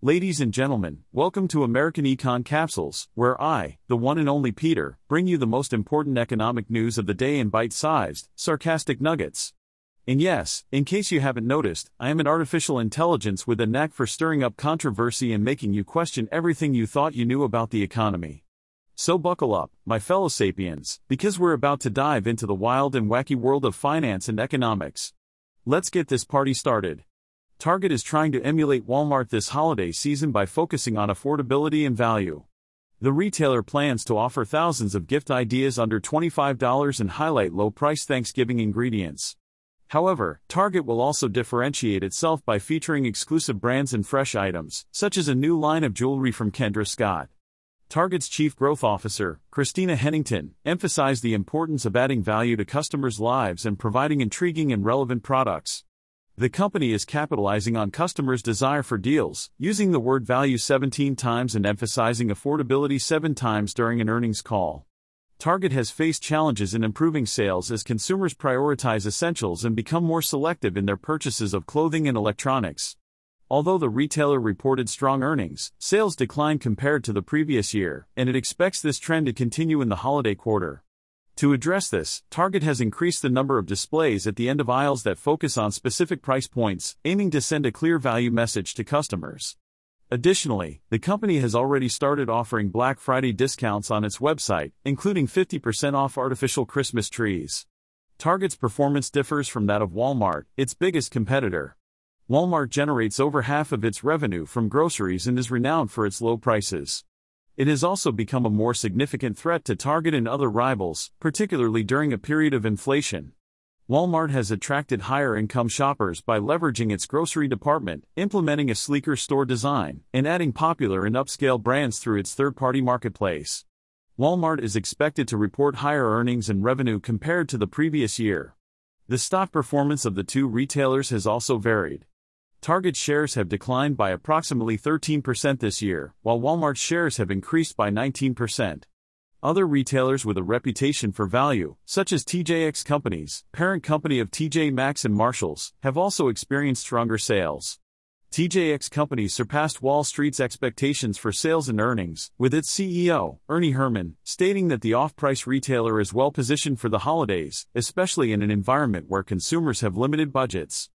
Ladies and gentlemen, welcome to American Econ Capsules, where I, the one and only Peter, bring you the most important economic news of the day in bite sized, sarcastic nuggets. And yes, in case you haven't noticed, I am an artificial intelligence with a knack for stirring up controversy and making you question everything you thought you knew about the economy. So buckle up, my fellow sapiens, because we're about to dive into the wild and wacky world of finance and economics. Let's get this party started. Target is trying to emulate Walmart this holiday season by focusing on affordability and value. The retailer plans to offer thousands of gift ideas under $25 and highlight low price Thanksgiving ingredients. However, Target will also differentiate itself by featuring exclusive brands and fresh items, such as a new line of jewelry from Kendra Scott. Target's Chief Growth Officer, Christina Hennington, emphasized the importance of adding value to customers' lives and providing intriguing and relevant products. The company is capitalizing on customers' desire for deals, using the word value 17 times and emphasizing affordability 7 times during an earnings call. Target has faced challenges in improving sales as consumers prioritize essentials and become more selective in their purchases of clothing and electronics. Although the retailer reported strong earnings, sales declined compared to the previous year, and it expects this trend to continue in the holiday quarter. To address this, Target has increased the number of displays at the end of aisles that focus on specific price points, aiming to send a clear value message to customers. Additionally, the company has already started offering Black Friday discounts on its website, including 50% off artificial Christmas trees. Target's performance differs from that of Walmart, its biggest competitor. Walmart generates over half of its revenue from groceries and is renowned for its low prices. It has also become a more significant threat to Target and other rivals, particularly during a period of inflation. Walmart has attracted higher income shoppers by leveraging its grocery department, implementing a sleeker store design, and adding popular and upscale brands through its third party marketplace. Walmart is expected to report higher earnings and revenue compared to the previous year. The stock performance of the two retailers has also varied. Target shares have declined by approximately 13% this year, while Walmart shares have increased by 19%. Other retailers with a reputation for value, such as TJX Companies, parent company of TJ Maxx and Marshalls, have also experienced stronger sales. TJX Companies surpassed Wall Street's expectations for sales and earnings, with its CEO, Ernie Herrman, stating that the off price retailer is well positioned for the holidays, especially in an environment where consumers have limited budgets.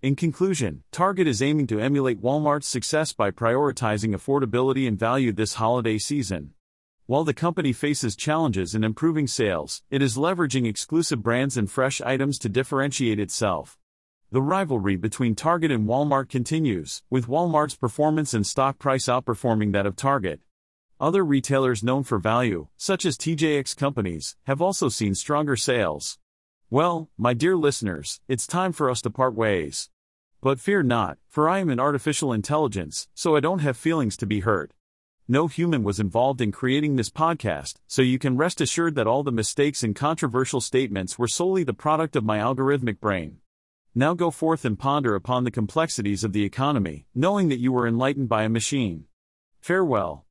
In conclusion, Target is aiming to emulate Walmart's success by prioritizing affordability and value this holiday season. While the company faces challenges in improving sales, it is leveraging exclusive brands and fresh items to differentiate itself. The rivalry between Target and Walmart continues, with Walmart's performance and stock price outperforming that of Target. Other retailers known for value, such as TJX companies, have also seen stronger sales. Well, my dear listeners, it's time for us to part ways. But fear not, for I am an artificial intelligence, so I don't have feelings to be hurt. No human was involved in creating this podcast, so you can rest assured that all the mistakes and controversial statements were solely the product of my algorithmic brain. Now go forth and ponder upon the complexities of the economy, knowing that you were enlightened by a machine. Farewell.